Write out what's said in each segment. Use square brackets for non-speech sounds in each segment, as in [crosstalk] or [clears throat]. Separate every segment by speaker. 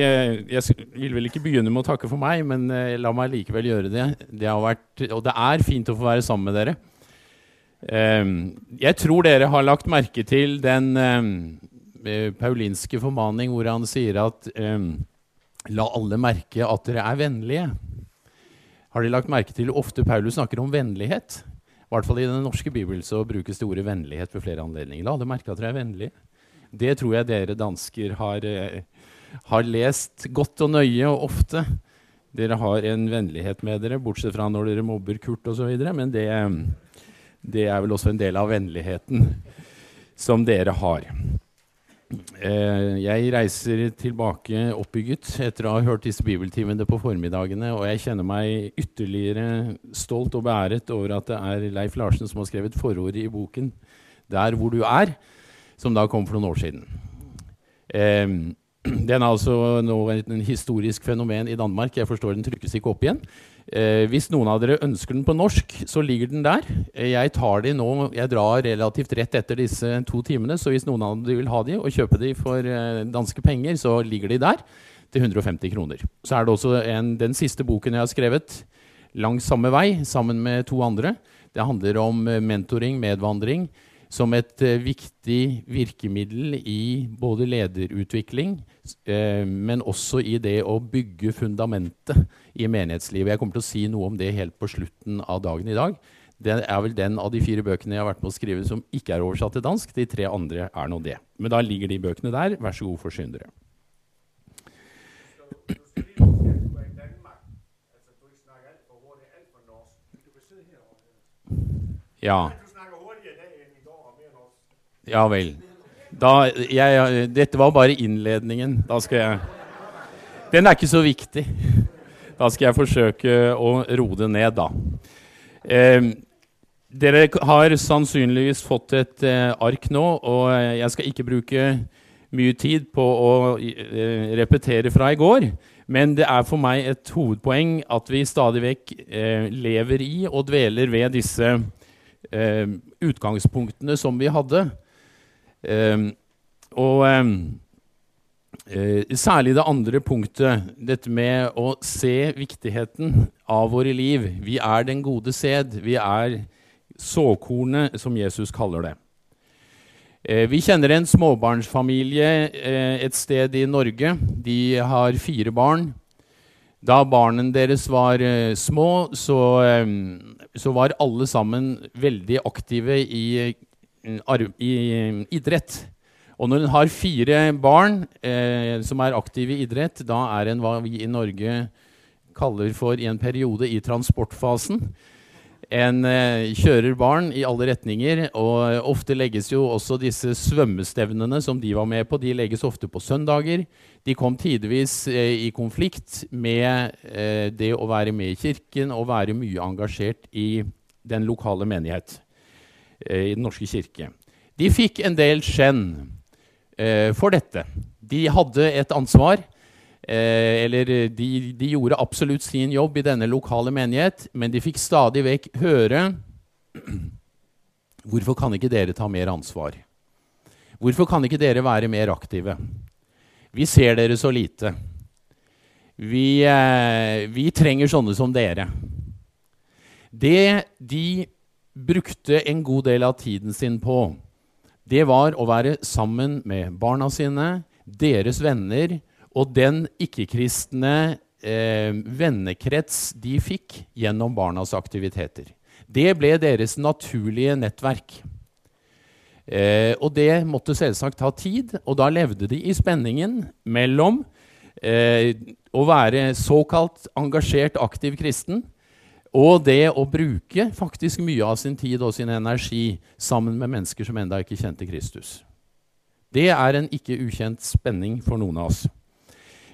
Speaker 1: Jeg, jeg vil vel ikke begynne med å takke for meg, men eh, la meg likevel gjøre det. Det har vært, og det er fint å få være sammen med dere. Eh, jeg tror dere har lagt merke til den eh, paulinske formaning hvor han sier at eh, La alle merke at dere er vennlige. Har de lagt merke til ofte Paulus snakker om vennlighet? I hvert fall i den norske bibelen så brukes det ordet vennlighet ved flere anledninger. La alle merke at dere er vennlige. Det tror jeg dere dansker har eh, har lest godt og nøye og ofte. Dere har en vennlighet med dere, bortsett fra når dere mobber Kurt osv. Men det, det, er vel også en del av vennligheten som dere har. Eh, jeg reiser tilbake oppbygget etter å ha hørt disse bibeltimene på formiddagene, og jeg kjenner meg ytterligere stolt og beæret over at det er Leif Larsen som har skrevet forordet i boken 'Der hvor du er', som da kom for noen år siden. [clears throat] Den er altså nå en historisk fenomen i Danmark. Jeg forstår den trykkes ikke opp igjen. Eh, hvis noen av dere ønsker den på norsk, så ligger den der. Eh, jeg tar de nå, jeg drar relativt rett etter disse to timene, så hvis noen av dere vil ha de og kjøpe de for eh, danske penger, så ligger de der til 150 kroner. Så er det også en, den siste boken jeg har skrevet, 'Langs samme vei', sammen med to andre. Det handler om eh, mentoring, medvandring som et uh, viktig virkemiddel i både lederutvikling, uh, men også i det å bygge fundamentet i menighetslivet. Jeg kommer til å si noe om det helt på slutten av dagen i dag. Det er vel den av de fire bøkene jeg har vært med å skrive som ikke er oversatt til dansk. De tre andre er nå det. Men da ligger de bøkene der. Vær så god, forsyn dere. Ja. Ja vel. Da, jeg, dette var bare innledningen. Da skal jeg Den er ikke så viktig. Da skal jeg forsøke å roe det ned, da. Eh, dere har sannsynligvis fått et eh, ark nå, og jeg skal ikke bruke mye tid på å eh, repetere fra i går. Men det er for meg et hovedpoeng at vi stadig vekk eh, lever i og dveler ved disse eh, utgangspunktene som vi hadde. Um, og um, uh, særlig det andre punktet, dette med å se viktigheten av våre liv. Vi er den gode sæd. Vi er såkornet, som Jesus kaller det. Uh, vi kjenner en småbarnsfamilie uh, et sted i Norge. De har fire barn. Da barna deres var små, så, um, så var alle sammen veldig aktive i i idrett. Og når en har fire barn eh, som er aktive i idrett, da er en hva vi i Norge kaller for i en periode i transportfasen. En eh, kjører barn i alle retninger, og ofte legges jo også disse svømmestevnene som de var med på, de legges ofte på søndager. De kom tidvis eh, i konflikt med eh, det å være med i kirken og være mye engasjert i den lokale menighet. Eh, i Den norske kirke. De fikk en del skjenn eh, for dette. De hadde et ansvar. Eh, eller de, de, gjorde absolutt sin jobb i denne lokale menighet, men de fikk stadig vekk høre [clears throat] Hvorfor kan ikke dere ta mer ansvar? Hvorfor kan ikke dere være mer aktive? Vi ser dere så lite. Vi, eh, vi trenger sånne som dere. Det de brukte en god del av tiden sin på, det var å være sammen med barna sine, deres venner og den ikke-kristne eh, vennekrets de fikk gjennom barnas aktiviteter. Det ble deres naturlige nettverk. Eh, og det måtte selvsagt ta tid, og da levde de i spenningen mellom eh, å være såkalt engasjert, aktiv kristen og det å bruke faktisk mye av sin tid og sin energi sammen med mennesker som enda ikke kjente Kristus. Det er en ikke ukjent spenning for noen av oss.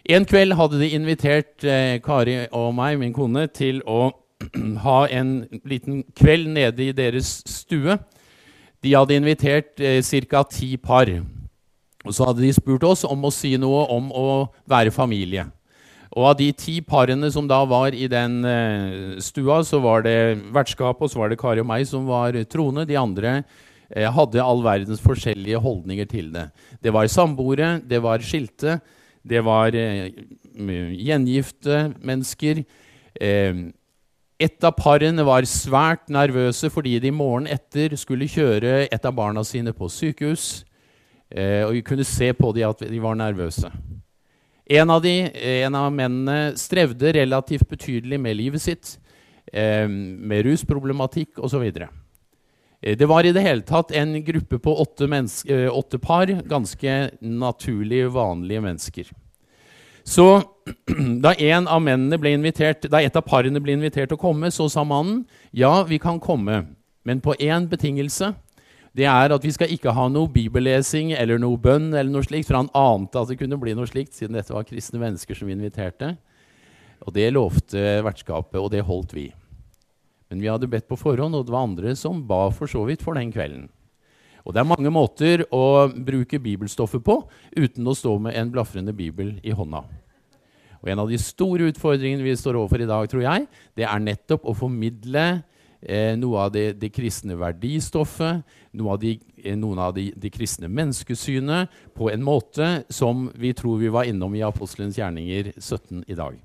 Speaker 1: En kveld hadde de invitert eh, Kari og meg, min kone, til å [clears throat] ha en liten kveld nede i deres stue. De hadde invitert eh, ca. ti par. Og så hadde de spurt oss om å si noe om å være familie. Og av de ti parene som da var i den uh, stua, så var det vertskapet, og så var det Kari og meg som var troende. De andre eh, hadde all verdens forskjellige holdninger til det. Det var samboere, det var skilte, Det var eh, gjengifte mennesker. Eh, et av parene var svært nervøse fordi de morgenen etter skulle kjøre et av barna sine på sykehus. Eh, og vi kunne se på dem at de var nervøse. En av, de, en av mennene strevde relativt betydelig med livet sitt, eh, med rusproblematikk osv. Eh, det var i det hele tatt en gruppe på åtte, eh, åtte par ganske naturlige, vanlige mennesker. Så [clears throat] da, invitert, da et av parene ble invitert til å komme, så sa mannen ja, vi kan komme, men på én betingelse. Det er at vi skal ikke ha noe bibellesing eller noe bønn, eller noe slikt, for han ante at det kunne bli noe slikt, siden dette var kristne mennesker som vi inviterte. Og det lovte vertskapet, og det holdt vi. Men vi hadde bedt på forhånd, og det var andre som ba for så vidt for den kvelden. Og det er mange måter å bruke bibelstoffet på uten å stå med en blafrende bibel i hånda. Og En av de store utfordringene vi står overfor i dag, tror jeg, det er nettopp å formidle eh, noe av det, det, kristne verdistoffet, noe av de, eh, noen av de, de, kristne menneskesynet, på en måte som vi tror vi var innom i Apostelens gjerninger 17 i dag.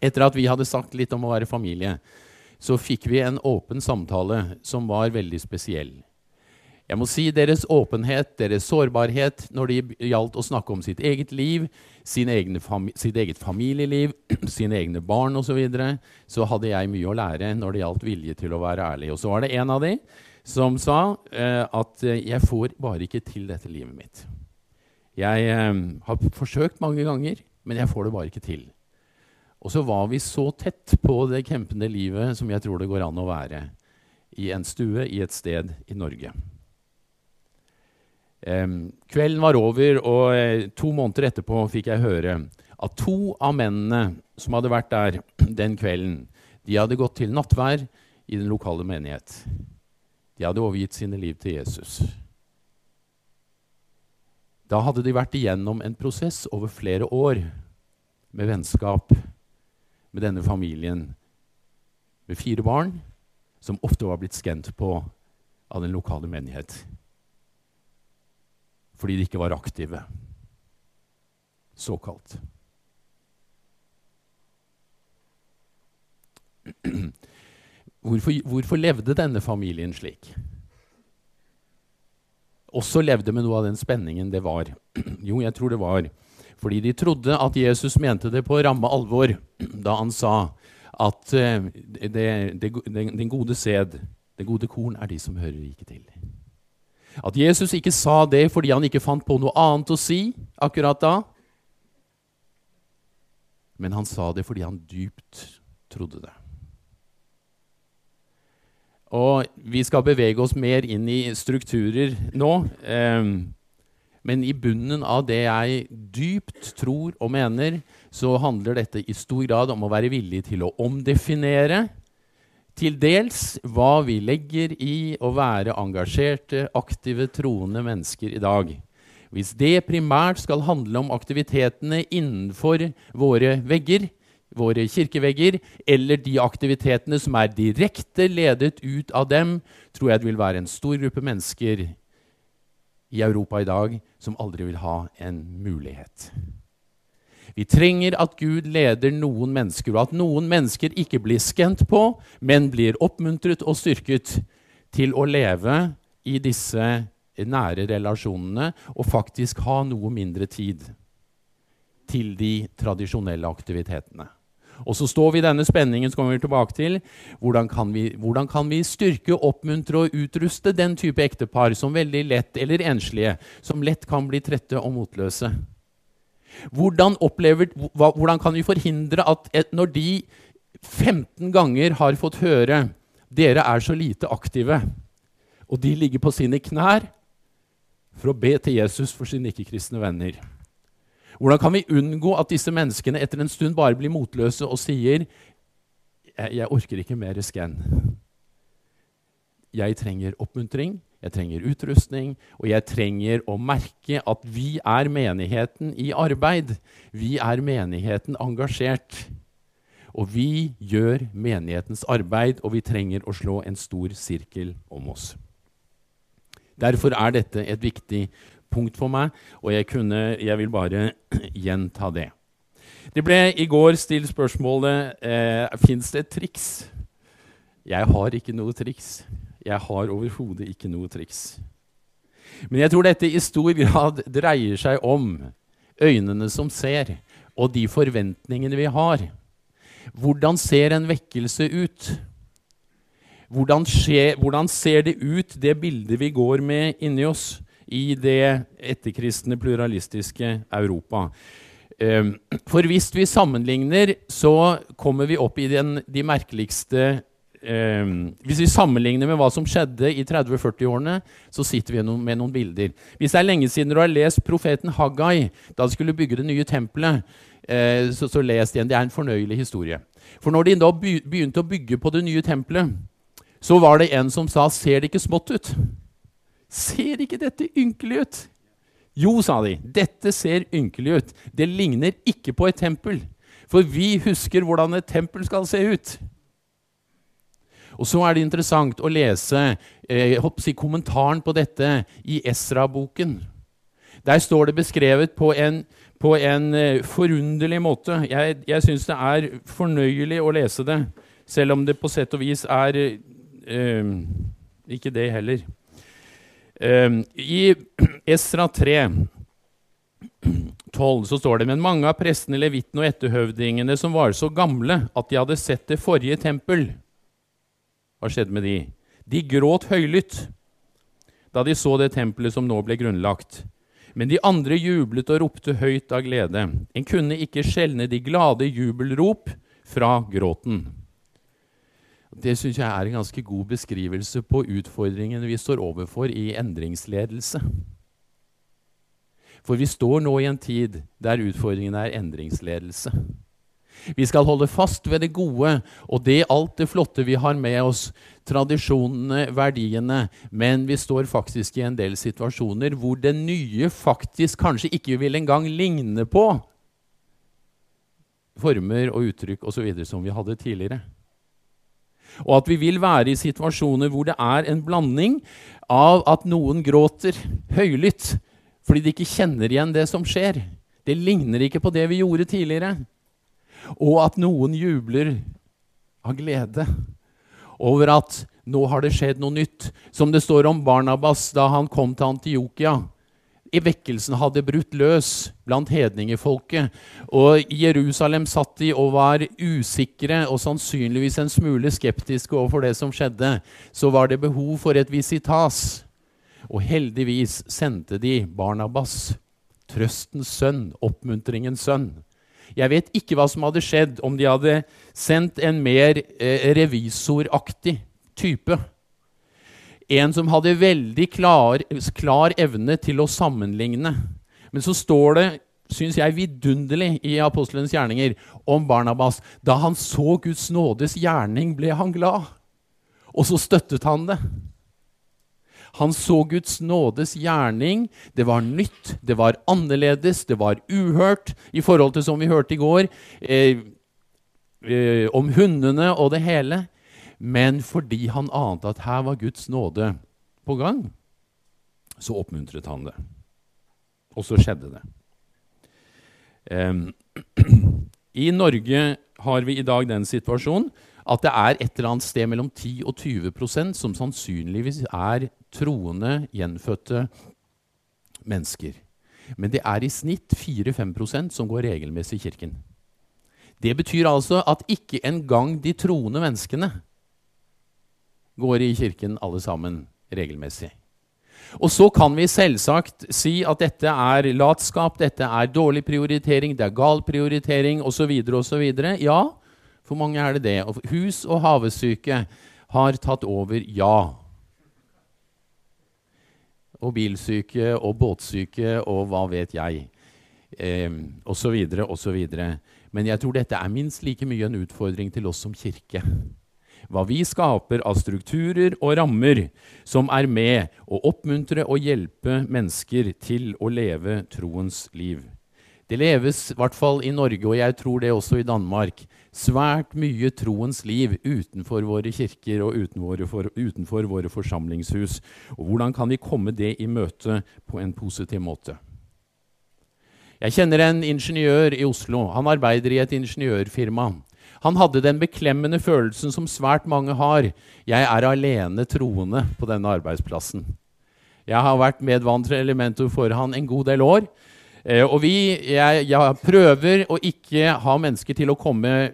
Speaker 1: Etter at vi hadde sagt litt om å være familie, så fikk vi en åpen samtale som var veldig spesiell. Jeg må si deres åpenhet, deres sårbarhet når det gjaldt å snakke om sitt eget liv, sitt eget familieliv, [clears throat] sine egne barn osv., så, videre, så hadde jeg mye å lære når det gjaldt vilje til å være ærlig. Og så var det en av de som sa eh, at eh, 'jeg får bare ikke til dette livet mitt'. Jeg eh, har forsøkt mange ganger, men jeg får det bare ikke til. Og så var vi så tett på det kjempende livet som jeg tror det går an å være i en stue i et sted i Norge. Eh, kvelden var over, og uh, to måneder etterpå fikk jeg høre at to av mennene som hadde vært der den kvelden, de hadde gått til nattvær i den lokale menighet. De hadde overgitt sine liv til Jesus. Da hadde de vært igjennom en prosess over flere år med vennskap med denne familien med fire barn, som ofte var blitt skent på av den lokale menighet fordi de ikke var aktive. Såkalt. Hvorfor, hvorfor, levde denne familien slik? Også levde med noe av den spenningen det var. [clears throat] Jo, jeg tror det var fordi de trodde at Jesus mente det på ramme alvor [clears throat] da han sa at uh, det, det, den gode sæd, det gode korn, er de som hører riket til. At Jesus ikke sa det fordi han ikke fant på noe annet å si akkurat da. Men han sa det fordi han dypt trodde det. Og vi skal bevege oss mer inn i strukturer nå. Eh, men i bunnen av det jeg dypt tror og mener, så handler dette i stor grad om å være villig til å omdefinere til dels hva vi legger i å være engasjerte, aktive, troende mennesker i dag. Hvis det primært skal handle om aktivitetene innenfor våre vegger, våre kirkevegger, eller de aktivitetene som er direkte ledet ut av dem, tror jeg det vil være en stor gruppe mennesker i Europa i dag som aldri vil ha en mulighet. Vi trenger at Gud leder noen mennesker, og at noen mennesker ikke blir skent på, men blir oppmuntret og styrket til å leve i disse nære relasjonene og faktisk ha noe mindre tid til de tradisjonelle aktivitetene. Og så står vi i denne spenningen som kommer vi tilbake til. Hvordan kan vi, hvordan kan vi styrke, oppmuntre og utruste den type ektepar som veldig lett, eller enslige, som lett kan bli trette og motløse? Hvordan, opplever, hvordan kan vi forhindre at et, når de 15 ganger har fått høre dere er så lite aktive, og de ligger på sine knær for å be til Jesus for sine ikke-kristne venner Hvordan kan vi unngå at disse menneskene etter en stund bare blir motløse og sier jeg, orker ikke mer skann. Jeg trenger oppmuntring, jeg trenger utrustning, og jeg trenger å merke at vi er menigheten i arbeid. Vi er menigheten engasjert. Og vi gjør menighetens arbeid, og vi trenger å slå en stor sirkel om oss. Derfor er dette et viktig punkt for meg, og jeg, kunne, jeg vil bare [clears throat] gjenta det. Det ble i går stilt spørsmålet eh, fins det et triks. Jeg har ikke noe triks. Jeg har overhodet ikke noe triks. Men jeg tror dette i stor grad dreier seg om øynene som ser, og de forventningene vi har. Hvordan ser en vekkelse ut? Hvordan, skje, hvordan, ser det ut, det bildet vi går med inni oss i det etterkristne, pluralistiske Europa? Ehm, for hvis vi sammenligner, så kommer vi opp i den, de merkeligste Um, hvis vi sammenligner med hva som skjedde i 30-40-årene, så sitter vi med noen bilder. Hvis det er lenge siden du har lest profeten Haggai, da de skulle bygge det nye tempelet, uh, så, så les igjen. Det er en fornøyelig historie. For når de da begynte å bygge på det nye tempelet, så var det en som sa 'Ser det ikke smått ut?' Ser ikke dette ynkelig ut? Jo, sa de. Dette ser ynkelig ut. Det ligner ikke på et tempel. For vi husker hvordan et tempel skal se ut. Og så er det interessant å lese eh, si, kommentaren på dette i Esra-boken. Der står det beskrevet på en, på en uh, forunderlig måte. Jeg, jeg syns det er fornøyelig å lese det, selv om det på sett og vis er eh, ikke det heller. Uh, I [clears throat] Esra 3 12 [clears throat] så står det men mange av prestene, levitene og etterhøvdingene som var så gamle at de hadde sett det forrige tempel, hva skjedde med de? De gråt høylytt da de så det tempelet som nå ble grunnlagt. Men de andre jublet og ropte høyt av glede. En kunne ikke skjelne de glade jubelrop fra gråten. Det syns jeg er en ganske god beskrivelse på utfordringen vi står overfor i endringsledelse. For vi står nå i en tid der utfordringen er endringsledelse. Vi skal holde fast ved det gode og det alt det flotte vi har med oss, tradisjonene, verdiene, men vi står faktisk i en del situasjoner hvor det nye faktisk kanskje ikke vil engang ligne på former og uttrykk osv. som vi hadde tidligere. Og at vi vil være i situasjoner hvor det er en blanding av at noen gråter høylytt fordi de ikke kjenner igjen det som skjer. Det ligner ikke på det vi gjorde tidligere og at noen jubler av glede over at nå har det skjedd noe nytt. Som det står om Barnabas da han kom til Antiokia. I vekkelsen hadde brutt løs blant hedningefolket. Og i Jerusalem satt de og var usikre og sannsynligvis en smule skeptiske overfor det som skjedde. Så var det behov for et visitas. Og heldigvis sendte de Barnabas, trøstens sønn, oppmuntringens sønn. Jeg vet ikke hva som hadde skjedd om de hadde sendt en mer eh, revisoraktig type. En som hadde veldig klar, klar, evne til å sammenligne. Men så står det, syns jeg, vidunderlig i apostelens gjerninger om Barnabas. Da han så Guds nådes gjerning, ble han glad. Og så støttet han det. Han så Guds nådes gjerning. Det var nytt, det var annerledes, det var uhørt i forhold til som vi hørte i går, eh, eh, om hundene og det hele. Men fordi han ante at her var Guds nåde på gang, så oppmuntret han det. Og så skjedde det. Um, [clears throat] I Norge har vi i dag den situasjonen at det er et eller annet sted mellom 10 og 20% som sannsynligvis er troende, gjenfødte mennesker. Men det er i snitt 4-5% som går regelmessig i kirken. Det betyr altså at ikke engang de troende menneskene går i kirken alle sammen regelmessig. Og så kan vi selvsagt si at dette er latskap, dette er dårlig prioritering, det er gal prioritering osv. osv. Ja, for mange er det det. hus- og havesyke har tatt over, ja. Og bilsyke og båtsyke og hva vet jeg. Eh, og og så videre. Men jeg tror dette er minst like mye en utfordring til oss som kirke. Hva vi skaper av strukturer og rammer som er med å oppmuntre og hjelpe mennesker til å leve troens liv. Det leves, i hvert fall i Norge, og jeg tror det også i Danmark, svært mye troens liv utenfor våre kirker og utenfor, for, utenfor våre forsamlingshus. Og hvordan kan vi komme det i møte på en positiv måte? Jeg kjenner en ingeniør i Oslo. Han arbeider i et ingeniørfirma. Han hadde den beklemmende følelsen som svært mange har. Jeg er alene troende på denne arbeidsplassen. Jeg har vært medvandrerelementor for han en god del år. Eh, og vi, jeg, jeg, prøver å ikke ha mennesker til å komme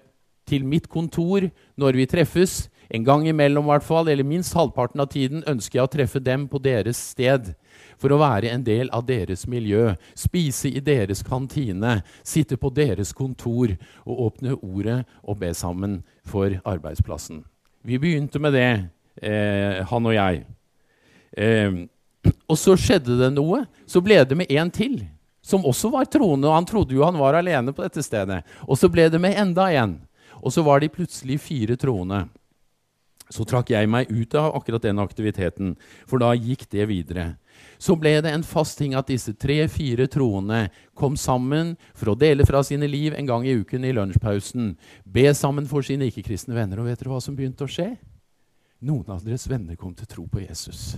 Speaker 1: til mitt kontor når vi treffes. En gang imellom, hvert fall, eller minst halvparten av tiden, ønsker jeg å treffe dem på deres sted. For å være en del av deres miljø, spise i deres kantine, sitte på deres kontor og åpne ordet og be sammen for arbeidsplassen. Vi begynte med det, eh, han og jeg. Eh, og så skjedde det noe. Så ble det med en til, som også var troende. Og han trodde jo han var alene på dette stedet. Og så ble det med enda en. Og så var de plutselig fire troende. Så trakk jeg meg ut av akkurat den aktiviteten, for da gikk det videre. Så ble det en fast ting at disse tre-fire troende kom sammen for å dele fra sine liv en gang i uken i lunsjpausen. Be sammen for sine ikke-kristne venner. Og vet dere hva som begynte å skje? Noen av deres venner kom til tro på Jesus.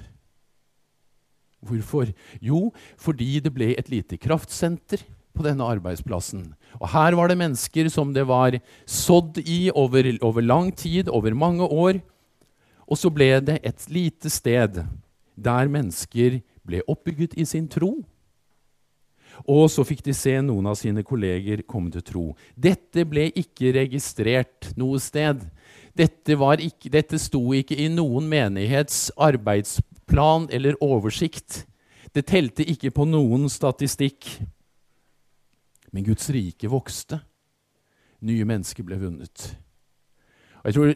Speaker 1: Hvorfor? Jo, fordi det ble et lite kraftsenter på denne arbeidsplassen. Og Her var det mennesker som det var sådd i over, over lang tid, over mange år. Og så ble det et lite sted der mennesker ble oppbygget i sin tro. Og så fikk de se noen av sine kolleger komme til tro. Dette ble ikke registrert noe sted. Dette, ikke, dette sto ikke i noen menighets arbeidsplan eller oversikt. Det telte ikke på noen statistikk. Men Guds rike vokste. Nye mennesker ble vunnet. Og jeg tror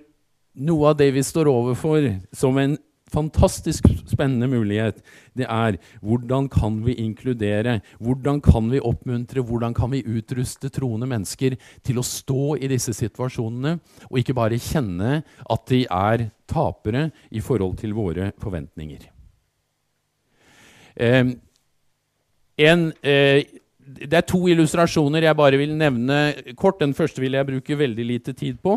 Speaker 1: noe av det vi står overfor som en fantastisk spennende mulighet, det er hvordan kan vi inkludere, hvordan kan vi oppmuntre, hvordan kan vi utruste troende mennesker til å stå i disse situasjonene, og ikke bare kjenne at de er tapere i forhold til våre forventninger. Eh, en eh, det er to illustrasjoner jeg bare vil nevne kort. Den første vil jeg bruke veldig lite tid på.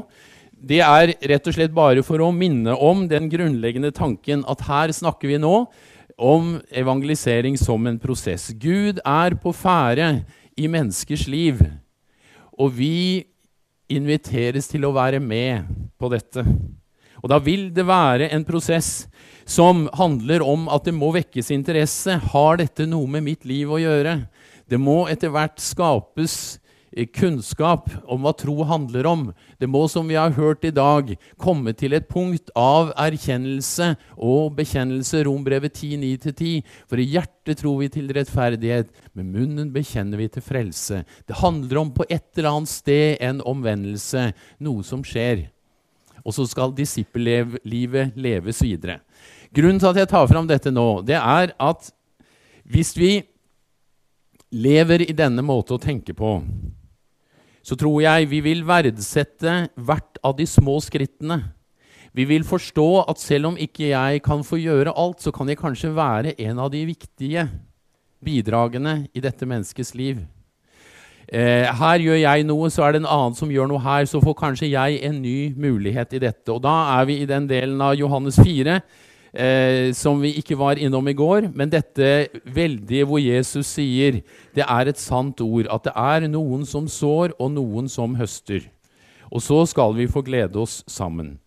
Speaker 1: Det er rett og slett bare for å minne om den grunnleggende tanken at her snakker vi nå om evangelisering som en prosess. Gud er på ferde i menneskers liv, og vi inviteres til å være med på dette. Og da vil det være en prosess som handler om at det må vekkes interesse. Har dette noe med mitt liv å gjøre? Det må etter hvert skapes eh, kunnskap om hva tro handler om. Det må, som vi har hørt i dag, komme til et punkt av erkjennelse og bekjennelse. Rombrevet 10.9-10. For i hjertet tror vi til rettferdighet, med munnen bekjenner vi til frelse. Det handler om på et eller annet sted en omvendelse, noe som skjer. Og så skal disippellivet leves videre. Grunnen til at jeg tar fram dette nå, det er at hvis vi lever i denne måte å tenke på, så tror jeg vi vil verdsette hvert av de små skrittene. Vi vil forstå at selv om ikke jeg kan få gjøre alt, så kan jeg kanskje være en av de viktige bidragene i dette menneskets liv. Eh, her gjør jeg noe, så er det en annen som gjør noe her. Så får kanskje jeg en ny mulighet i dette. Og da er vi i den delen av Johannes 4 eh, som vi ikke var innom i går. Men dette veldige hvor Jesus sier det er et sant ord, at det er noen som sår, og noen som høster. Og så skal vi få glede oss sammen.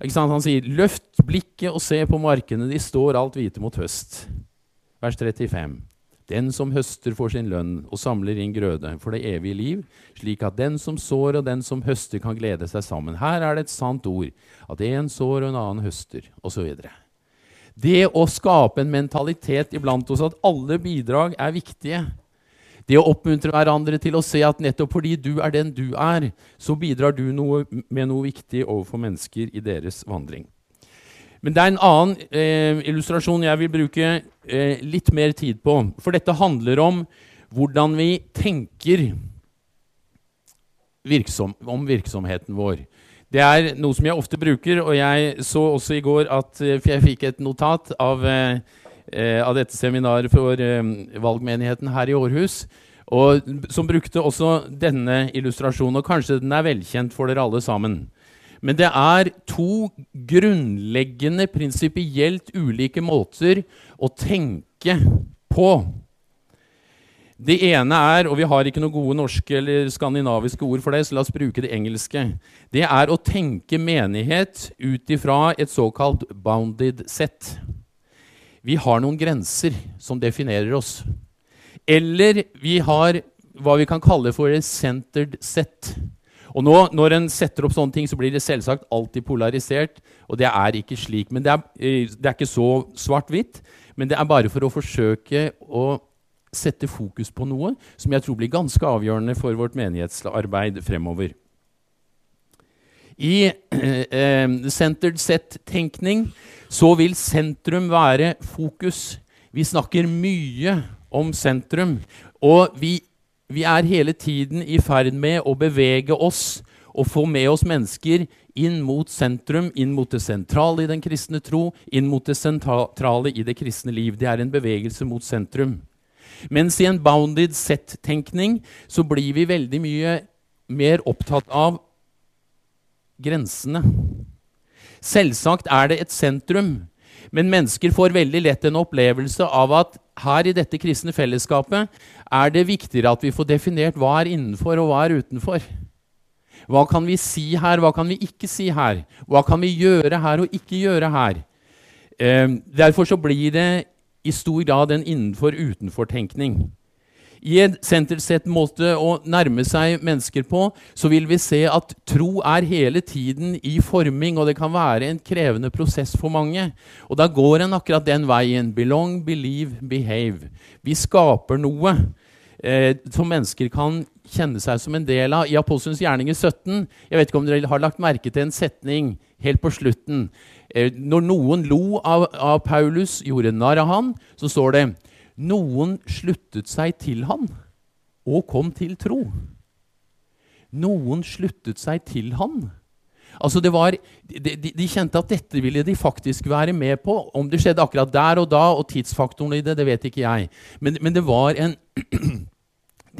Speaker 1: Han sier, 'Løft blikket og se på markene, de står alt hvite mot høst'. Vers 35. Den som høster får sin lønn og samler inn grøde for det evige liv, slik at den som sår og den som høster, kan glede seg sammen. Her er det et sant ord, at en sår og en annen høster, osv. Det å skape en mentalitet iblant oss at alle bidrag er viktige. Det å oppmuntre hverandre til å se at nettopp fordi du er den du er, så bidrar du noe, med noe viktig overfor mennesker i deres vandring. Men det er en annen eh, illustrasjon jeg vil bruke eh, litt mer tid på. For dette handler om hvordan vi tenker virksom, om virksomheten vår. Det er noe som jeg ofte bruker, og jeg så også i går at eh, jeg fikk et notat av, eh, av dette seminaret for eh, valgmenigheten her i Århus. og som brukte også denne illustrasjonen. Og kanskje den er velkjent for dere alle sammen. Men det er to grunnleggende, prinsipielt ulike måter å tenke på. Det ene er, og vi har ikke noen gode norske eller skandinaviske ord for det, så la oss bruke det engelske. Det er å tenke menighet ut ifra et såkalt bounded set. Vi har noen grenser som definerer oss. Eller vi har hva vi kan kalle for et centered set. Og nå, Når en setter opp sånne ting, så blir det selvsagt alltid polarisert. Og det er ikke slik. Men det er, eh, det er ikke så svart-hvitt. Men det er bare for å forsøke å sette fokus på noe som jeg tror blir ganske avgjørende for vårt menighetsarbeid fremover. I eh, centered set-tenkning så vil sentrum være fokus. Vi snakker mye om sentrum. Og vi, vi er hele tiden i ferd med å bevege oss og få med oss mennesker inn mot sentrum, inn mot det sentrale i den kristne tro, inn mot det sentrale i det kristne liv. Det er en bevegelse mot sentrum. Mens i en bounded set-tenkning så blir vi veldig mye mer opptatt av grensene. Selvsagt er det et sentrum, men mennesker får veldig lett en opplevelse av at her i dette kristne fellesskapet er det viktigere at vi får definert hva er innenfor og hva er utenfor. Hva kan vi si her, hva kan vi ikke si her? Hva kan vi gjøre her og ikke gjøre her? Eh, derfor så blir det i stor grad en innenfor-utenfor-tenkning i et sentersett måte å nærme seg mennesker på, så vil vi se at tro er hele tiden i forming, og det kan være en krevende prosess for mange. Og da går en akkurat den veien. Belong, believe, behave. Vi skaper noe eh, som mennesker kan kjenne seg som en del av. I Apostelens gjerninger 17 jeg vet ikke om dere har lagt merke til en setning helt på slutten. Eh, når noen lo av, av Paulus, gjorde narr av han, så står det noen sluttet seg til han og kom til tro. Noen sluttet seg til han. Altså det var, de, de, kjente at dette ville de faktisk være med på. Om det skjedde akkurat der og da, og tidsfaktoren i det, det vet ikke jeg. Men, men det var en [clears throat]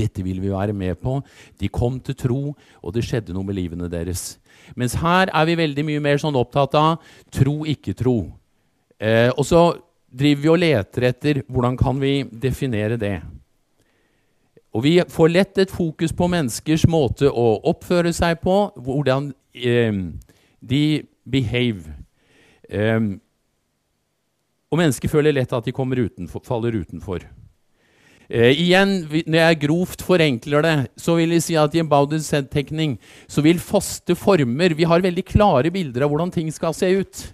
Speaker 1: Dette ville vi være med på. De kom til tro, og det skjedde noe med livene deres. Mens her er vi veldig mye mer sånn opptatt av tro, ikke tro. Eh, og så driver vi og leter etter hvordan kan vi definere det. Og vi får lett et fokus på menneskers måte å oppføre seg på, hvordan eh, de behave. Eh, og mennesker føler lett at de utenfor, faller utenfor. Eh, igjen, Når jeg grovt forenkler det, så vil jeg si at i en Bowden-tenkning så vil faste former Vi har veldig klare bilder av hvordan ting skal se ut.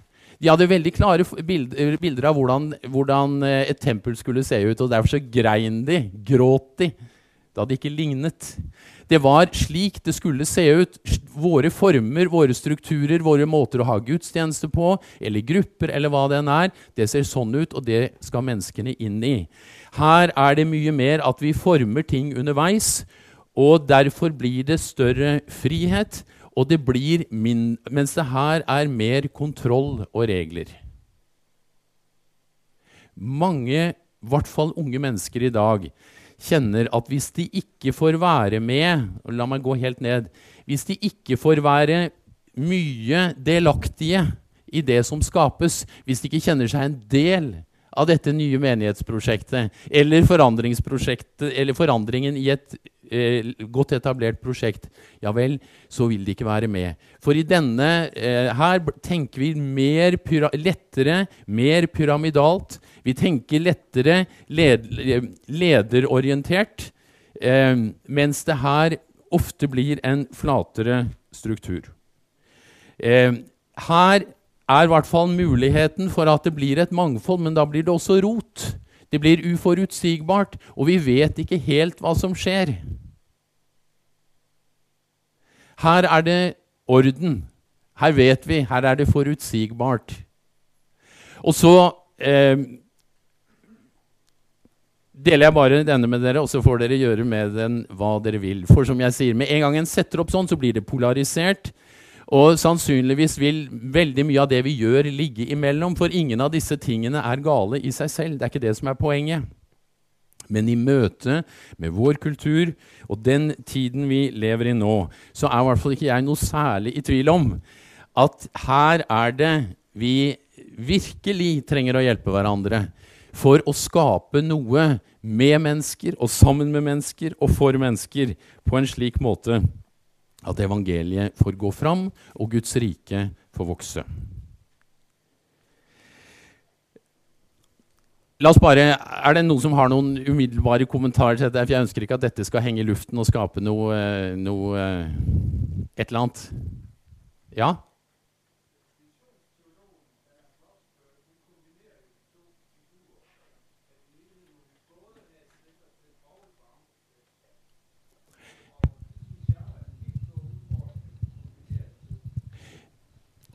Speaker 1: De hadde veldig klare bilder av hvordan, hvordan, eh, et tempel skulle se ut. og Derfor så grein de, gråt de. Det hadde ikke lignet. Det var slik det skulle se ut. Våre former, våre strukturer, våre måter å ha gudstjeneste på, eller grupper, eller hva det enn er, det ser sånn ut, og det skal menneskene inn i. Her er det mye mer at vi former ting underveis, og derfor blir det større frihet. Og det blir min, mens det her er mer kontroll og regler. Mange, i hvert fall unge mennesker i dag, kjenner at hvis de ikke får være med La meg gå helt ned. Hvis de ikke får være mye delaktige i det som skapes, hvis de ikke kjenner seg en del av dette nye menighetsprosjektet eller eller forandringen i et eh, godt etablert prosjekt, ja vel, så vil de ikke være med. For i denne eh, her tenker vi mer lettere, mer pyramidalt. Vi tenker lettere led lederorientert, eh, mens det her ofte blir en flatere struktur. Eh, her er i hvert fall muligheten for at det blir et mangfold, men da blir det også rot. Det blir uforutsigbart, og vi vet ikke helt hva som skjer. Her er det orden. Her vet vi. Her er det forutsigbart. Og så eh, deler jeg bare denne med dere, og så får dere gjøre med den hva dere vil. For som jeg sier, med en gang en setter opp sånn, så blir det polarisert. Og sannsynligvis vil veldig mye av det vi gjør, ligge imellom, for ingen av disse tingene er gale i seg selv. Det er ikke det som er poenget. Men i møte med vår kultur og den tiden vi lever i nå, så er i hvert fall ikke jeg noe særlig i tvil om at her er det vi virkelig trenger å hjelpe hverandre for å skape noe med mennesker og sammen med mennesker og for mennesker på en slik måte at evangeliet får gå fram og Guds rike får vokse. La oss bare, Er det noen som har noen umiddelbare kommentarer til dette? For jeg ønsker ikke at dette skal henge i luften og skape noe, noe Et eller annet. Ja?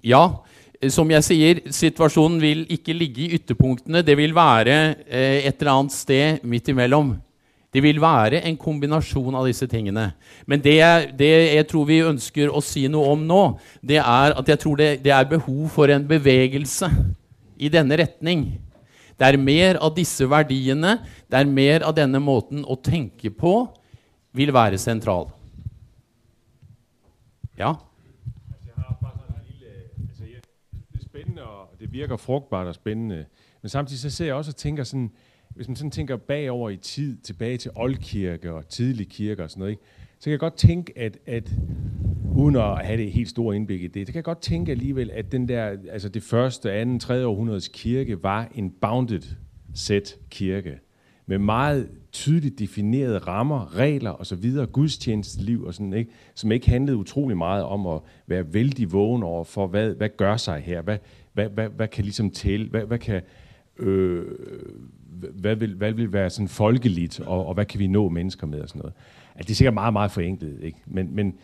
Speaker 1: Ja, som jeg sier, situasjonen vil ikke ligge i ytterpunktene. Det vil være eh, et eller annet sted midt imellom. Det vil være en kombinasjon av disse tingene. Men det jeg, det jeg tror vi ønsker å si noe om nå, det er at jeg tror det, det er behov for en bevegelse i denne retning. Det er mer av disse verdiene, det er mer av denne måten å tenke på, vil være sentral. Ja?
Speaker 2: Virker frugtbart og spændende. Men samtidig så ser jeg også og tænker sådan, hvis man sådan tænker bagover i tid, tilbage til oldkirke og tidlig kirke og sådan noget, ikke? så kan jeg godt tænke, at, at uden at have det helt store indblik i det, så kan jeg godt tænke alligevel, at den der, altså det første, anden, tredje århundredes kirke var en bounded set kirke med meget tydeligt definerede rammer, regler og så videre, gudstjenesteliv og sådan, ikke? som ikke handlede utrolig meget om at være vældig vågen over for, hvad, hvad gør sig her, hvad, hvad, hvad, hvad kan ligesom tælle, hvad, hvad kan, øh, hvad, vil, hvad vil være sådan folkeligt, og, og hvad kan vi nå mennesker med og sådan noget. Altså, det er sikkert meget, meget forenklet, ikke? Men, men,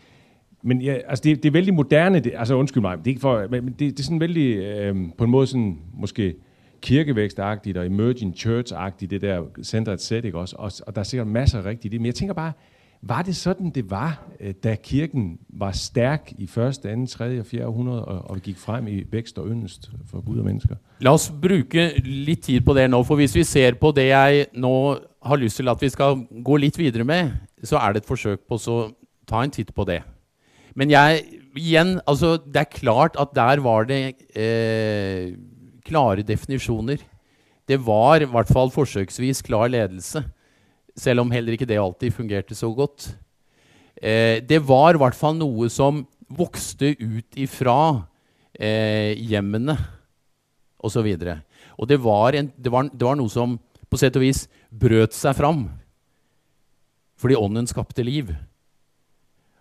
Speaker 2: men ja, altså det, det er vældig moderne, det, altså undskyld mig, det er ikke for, men det, det er sådan vældig, øh, på en måde sådan, måske kirkevækstagtigt og emerging church-agtigt, det der center et set, ikke også? Og, og der er sikkert masser rigtigt det, men jeg tænker bare, var det sådan, det var, øh, da kirken var stærk i første, anden, tredje og fjerde århundrede, og, og gikk frem i vekst og yndest for Gud og mennesker?
Speaker 1: La oss bruke litt tid på det nå, for hvis vi ser på det jeg nå har lyst til at vi skal gå litt videre med, så er det et forsøk på å ta en titt på det. Men jeg, igjen, altså, det er klart at der var det eh, klare definisjoner. Det var i hvert fall forsøksvis klar ledelse. Selv om heller ikke det alltid fungerte så godt. Eh, det var i hvert fall noe som vokste ut ifra eh, hjemmene osv. Og, så og det var, en, det, var, det var noe som på sett og vis brøt seg fram. Fordi ånden skapte liv.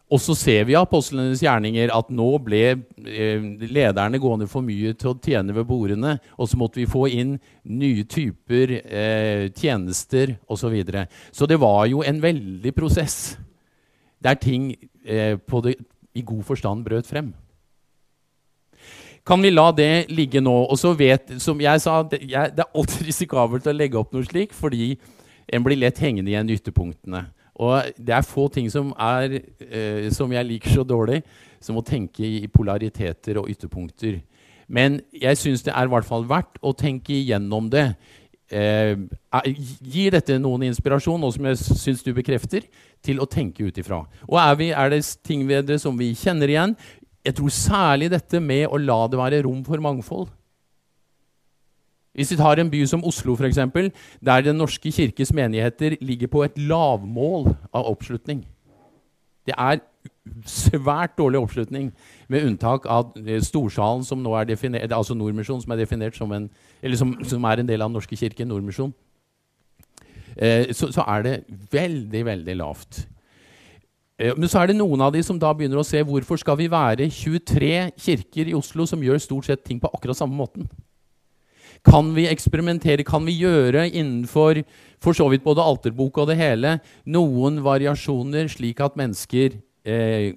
Speaker 1: Og så ser vi av apostlenes gjerninger at nå ble eh, lederne gående for mye til å tjene ved bordene, og så måtte vi få inn nye typer eh, tjenester osv. Så, videre. så det var jo en veldig prosess der ting eh, det, i god forstand brøt frem. Kan vi la det ligge nå? Og så vet, som jeg sa, det, jeg, det er alltid risikabelt å legge opp noe slik, fordi en blir lett hengende igjen ytterpunktene. Og det er få ting som, er, eh, som jeg liker så dårlig som å tenke i polariteter og ytterpunkter. Men jeg syns det er i hvert fall verdt å tenke igjennom det. Eh, gir dette noen inspirasjon, noe som jeg syns du bekrefter, til å tenke ut ifra? Og er, vi, er det ting ved det som vi kjenner igjen? Jeg tror særlig dette med å la det være rom for mangfold. Hvis vi tar en by som Oslo, for eksempel, der Den norske kirkes menigheter ligger på et lavmål av oppslutning Det er svært dårlig oppslutning, med unntak av eh, Storsalen, som nå er definert, altså Nordmisjonen, som er definert som en, eller som, som er en del av Den norske kirke, Nordmisjon. Eh, så, så, er det veldig, veldig lavt. Eh, men så er det noen av de som da begynner å se hvorfor skal vi være 23 kirker i Oslo som gjør stort sett ting på akkurat samme måten. Kan vi eksperimentere? Kan vi gjøre innenfor for så vidt både alterbok og det hele noen variasjoner, slik at mennesker eh,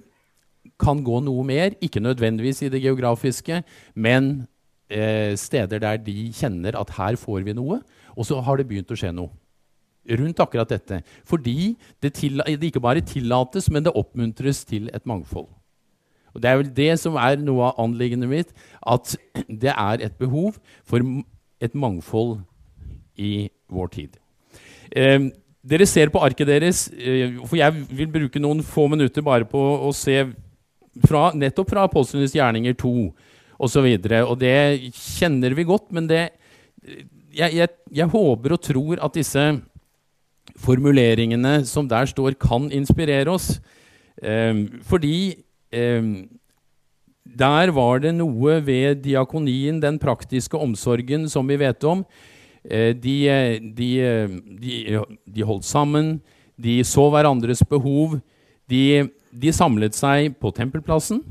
Speaker 1: kan gå noe mer? Ikke nødvendigvis i det geografiske, men eh, steder der de kjenner at her får vi noe. Og så har det begynt å skje noe rundt akkurat dette. Fordi det, det ikke bare tillates, men det oppmuntres til et mangfold. Og Det er vel det som er noe av anliggendet mitt, at [clears throat] det er et behov for et mangfold i vår tid. Eh, dere ser på arket deres, eh, for jeg vil bruke noen få minutter bare på å se fra, nettopp fra Apostlenes gjerninger 2 osv. Og, så og det kjenner vi godt, men det jeg, jeg, jeg, håper og tror at disse formuleringene som der står, kan inspirere oss. Eh, fordi der var det noe ved diakonien, den praktiske omsorgen som vi vet om. Eh, de, de, de, de, holdt sammen, de så hverandres behov. De, samlet seg på tempelplassen,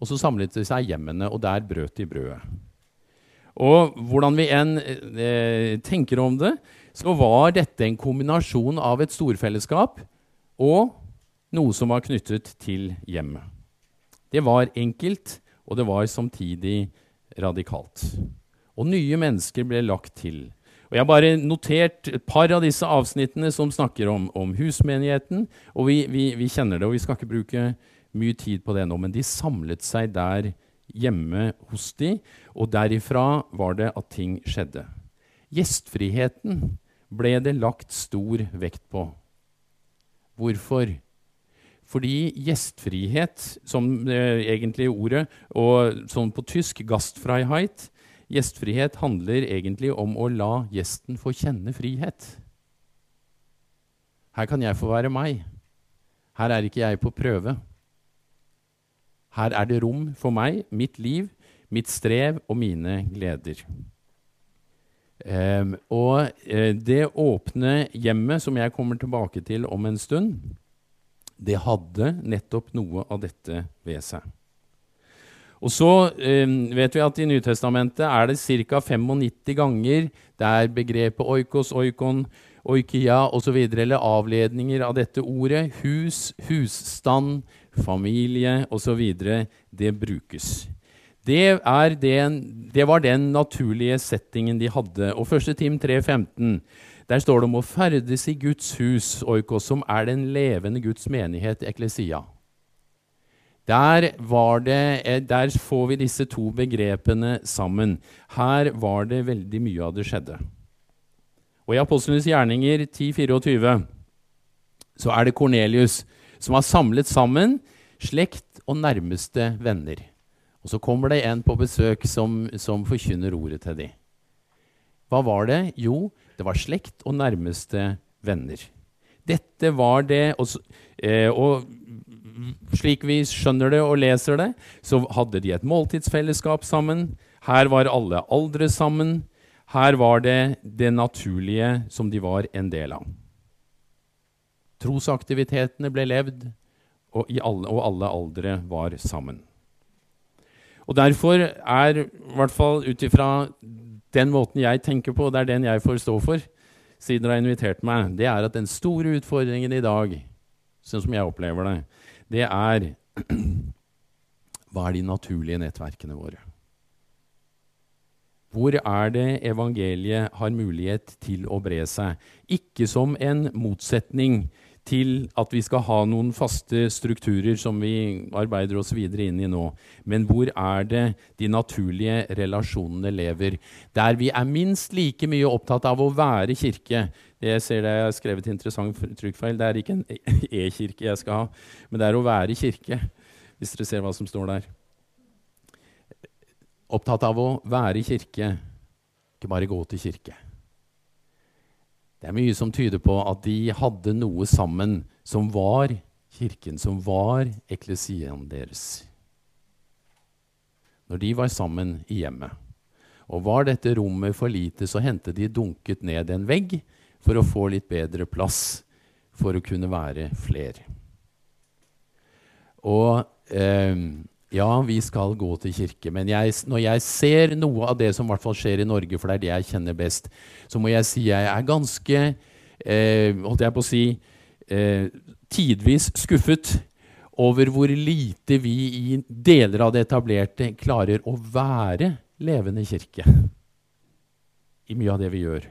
Speaker 1: og så samlet de seg hjemmene, og der brøt de brødet. Og hvordan vi enn eh, tenker om det, så var dette en kombinasjon av et storfellesskap og noe som var knyttet til hjemmet. Det var enkelt, og det var samtidig radikalt. Og nye mennesker ble lagt til. Og Jeg har bare notert et par av disse avsnittene som snakker om, om husmenigheten. og vi, vi, vi, kjenner det, og vi skal ikke bruke mye tid på det nå. Men de samlet seg der hjemme hos de, og derifra var det at ting skjedde. Gjestfriheten ble det lagt stor vekt på. Hvorfor? Fordi gjestfrihet, som eh, egentlig ordet, og sånn på tysk 'Gastfreiheit', gjestfrihet handler egentlig om å la gjesten få kjenne frihet. Her kan jeg få være meg. Her er ikke jeg på prøve. Her er det rom for meg, mitt liv, mitt strev og mine gleder. Eh, og det åpne hjemmet, som jeg kommer tilbake til om en stund, det hadde nettopp noe av dette ved seg. Og så eh, vet vi at i Nytestamentet er det ca. 95 ganger der begrepet oikos, oikon, oikia osv., eller avledninger av dette ordet, hus, husstand, familie osv., det brukes. Det, den, det, var den naturlige settingen de hadde. Og 1. Tim 3,15 der står det om å ferdes i Guds hus, oikos, som er den levende Guds menighet, eklesia. Der, det, der, får vi disse to begrepene sammen. Her var det veldig mye av det skjedde. Og I Apostlenes gjerninger 10.24 så er det Kornelius som har samlet sammen slekt og nærmeste venner. Og så kommer det en på besøk som, som forkynner ordet til dem. Hva var det? Jo, det var slekt og nærmeste venner. Dette var det Og, eh, og slik vi skjønner det og leser det, så hadde de et måltidsfellesskap sammen. Her var alle aldre sammen. Her var det det naturlige som de var en del av. Trosaktivitetene ble levd, og, alle, og alle aldre var sammen. Og Derfor er, i hvert fall ut ifra den måten jeg tenker på, det er den jeg får stå for, siden dere har invitert meg, det er at den store utfordringen i dag, sånn som jeg opplever det, det er [clears throat] Hva er de naturlige nettverkene våre? Hvor er det evangeliet har mulighet til å bre seg? Ikke som en motsetning til at vi skal ha noen faste strukturer som vi arbeider oss videre inn i nå. Men hvor er det de naturlige relasjonene lever? Der vi er minst like mye opptatt av å være kirke. Det jeg ser det jeg har skrevet interessant trykkfeil. Det er ikke en [laughs] e-kirke jeg skal ha, men det er å være kirke. Hvis dere ser hva som står der. Opptatt av å være kirke, ikke bare gå til kirke. Det er mye som tyder på at de hadde noe sammen som var kirken, som var eklesien deres. Når de var sammen i hjemmet. Og var dette rommet for lite, så hendte de dunket ned en vegg for å få litt bedre plass for å kunne være flere. Og eh, ja, vi skal gå til kirke. Men jeg, når jeg ser noe av det som i hvert fall skjer i Norge, for det er det jeg kjenner best, så må jeg si jeg er ganske eh, holdt jeg på å si eh, tidvis skuffet over hvor lite vi i deler av det etablerte klarer å være levende kirke i mye av det vi gjør.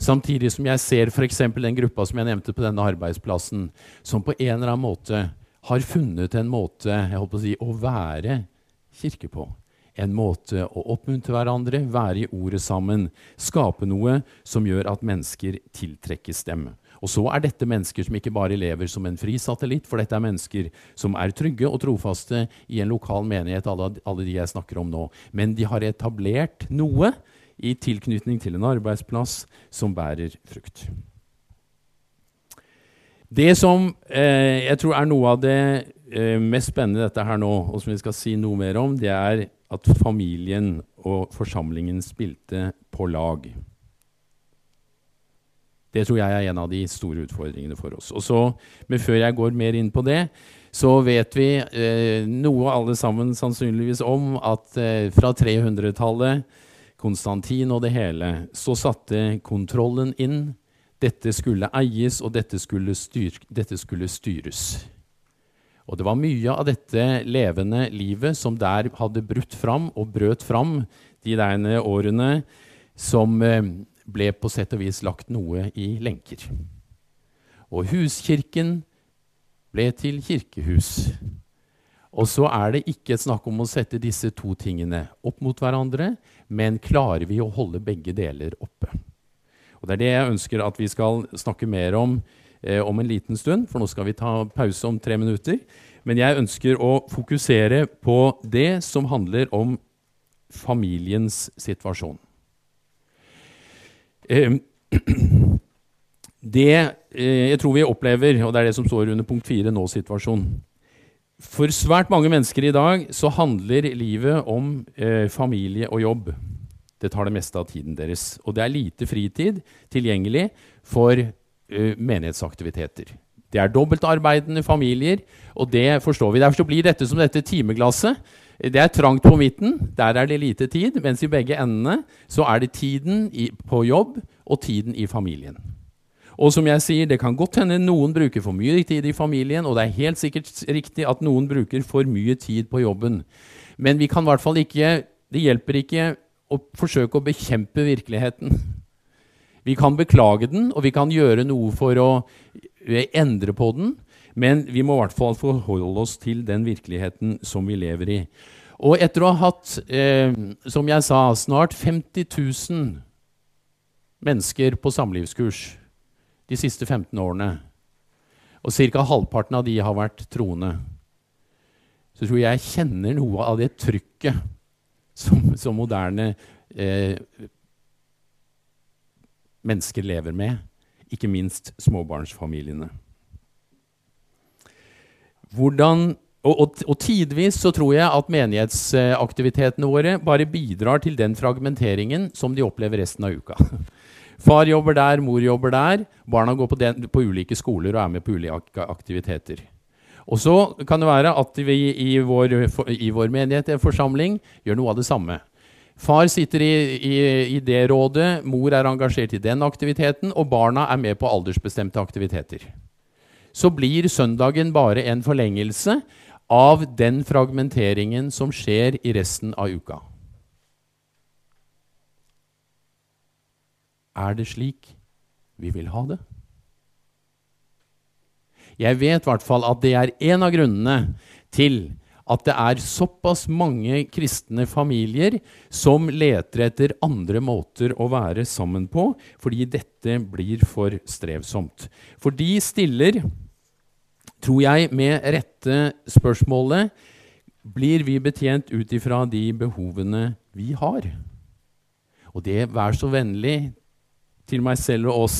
Speaker 1: Samtidig som jeg ser f.eks. den gruppa som jeg nevnte på denne arbeidsplassen, som på en eller annen måte har funnet en måte jeg på å, si, å være kirke på. en måte å oppmuntre hverandre, være i ordet sammen, skape noe som gjør at mennesker tiltrekkes dem. Og så er dette mennesker som ikke bare lever som en fri satellitt, for dette er mennesker som er trygge og trofaste i en lokal menighet, alle de jeg snakker om nå. Men de har etablert noe i tilknytning til en arbeidsplass som bærer frukt. Det som eh, jeg tror er noe av det eh, mest spennende dette her nå, og som vi skal si noe mer om, det er at familien og forsamlingen spilte på lag. Det tror jeg er en av de store utfordringene for oss. Så, Men før jeg går mer inn på det, så vet vi eh, noe alle sammen sannsynligvis om at eh, fra 300-tallet, Konstantin og det hele, så satte kontrollen inn. Dette skulle eies, og dette skulle, styr, dette skulle styres. Og det var mye av dette levende livet som der hadde brutt fram og brøt fram de derne årene som eh, ble på sett og vis lagt noe i lenker. Og huskirken ble til kirkehus. Og så er det ikke et snakk om å sette disse to tingene opp mot hverandre, men klarer vi å holde begge deler oppe? Og Det er det jeg ønsker at vi skal snakke mer om eh, om en liten stund, for nå skal vi ta pause om tre minutter. Men jeg ønsker å fokusere på det som handler om familiens situasjon. Eh, [clears throat] det eh, jeg tror vi opplever, og det er det som står under punkt fire, nå-situasjon For svært mange mennesker i dag så handler livet om eh, familie og jobb. Det tar det meste av tiden deres. Og det er lite fritid tilgjengelig for uh, menighetsaktiviteter. Det er dobbeltarbeidende familier, og det forstår vi. Derfor blir dette som dette timeglasset. Det er trangt på midten, der er det lite tid. Mens i begge endene så er det tiden i, på jobb og tiden i familien. Og som jeg sier, det kan godt hende noen bruker for mye tid i familien, og det er helt sikkert riktig at noen bruker for mye tid på jobben. Men vi kan i hvert fall ikke Det hjelper ikke å forsøke å bekjempe virkeligheten. Vi kan beklage den, og vi kan gjøre noe for å endre på den. Men vi må i hvert fall forholde oss til den virkeligheten som vi lever i. Og etter å ha hatt, eh, som jeg sa, snart 50 000 mennesker på samlivskurs de siste 15 årene, og ca. halvparten av de har vært troende, så tror jeg jeg kjenner noe av det trykket som, som moderne eh, mennesker lever med, ikke minst småbarnsfamiliene. Hvordan, og, og, og, tidvis så tror jeg at menighetsaktivitetene våre bare bidrar til den fragmenteringen som de opplever resten av uka. [laughs] Far jobber der, mor jobber der. Barna går på, den, på ulike skoler og er med på ulike aktiviteter. Og så kan det være at vi i vår, i vår menighet, en forsamling, gjør noe av det samme. Far sitter i, i, i, det rådet, mor er engasjert i den aktiviteten, og barna er med på aldersbestemte aktiviteter så blir søndagen bare en forlengelse av den fragmenteringen som skjer i resten av uka. Er det slik vi vil ha det? Jeg vet i hvert fall at det er en av grunnene til at det er såpass mange kristne familier som leter etter andre måter å være sammen på, fordi dette blir for strevsomt. For de stiller tror jeg, med rette spørsmålet blir vi betjent ut ifra de behovene vi har? Og det, vær så vennlig til meg selv og oss,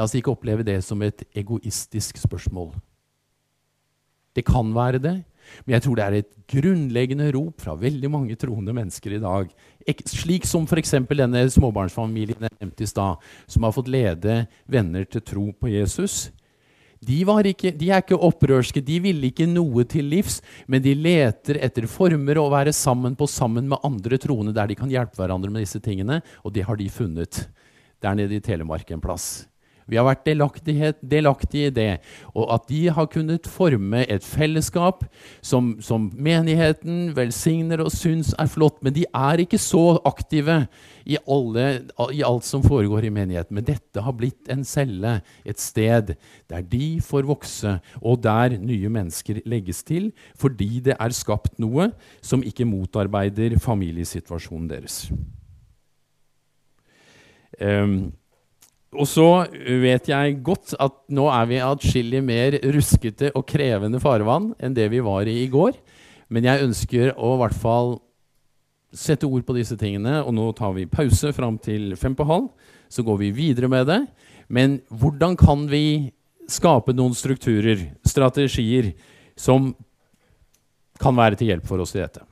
Speaker 1: la oss ikke oppleve det som et egoistisk spørsmål. Det kan være det, men jeg tror det er et grunnleggende rop fra veldig mange troende mennesker i dag. Slik som f.eks. denne småbarnsfamilien jeg nevnte i stad, som har fått lede venner til tro på Jesus. De, ikke, de, er ikke opprørske, de vil ikke noe til livs, men de leter etter former å være sammen på sammen med andre troende der de kan hjelpe hverandre med disse tingene, og det har de funnet der nede i Telemark en plass. Vi har vært delaktige i det. Og at de har kunnet forme et fellesskap som, som menigheten velsigner og syns er flott. Men de er ikke så aktive i, alle, i, alt som foregår i menigheten. Men dette har blitt en celle, et sted der de får vokse, og der nye mennesker legges til, fordi det er skapt noe som ikke motarbeider familiesituasjonen deres. Um, og så vet jeg godt at nå er vi atskillig mer ruskete og krevende farvann enn det vi var i i går. Men jeg ønsker å i hvert fall sette ord på disse tingene. Og nå tar vi pause fram til fem på halv. Så går vi videre med det. Men hvordan kan vi skape noen strukturer, strategier, som kan være til hjelp for oss i dette?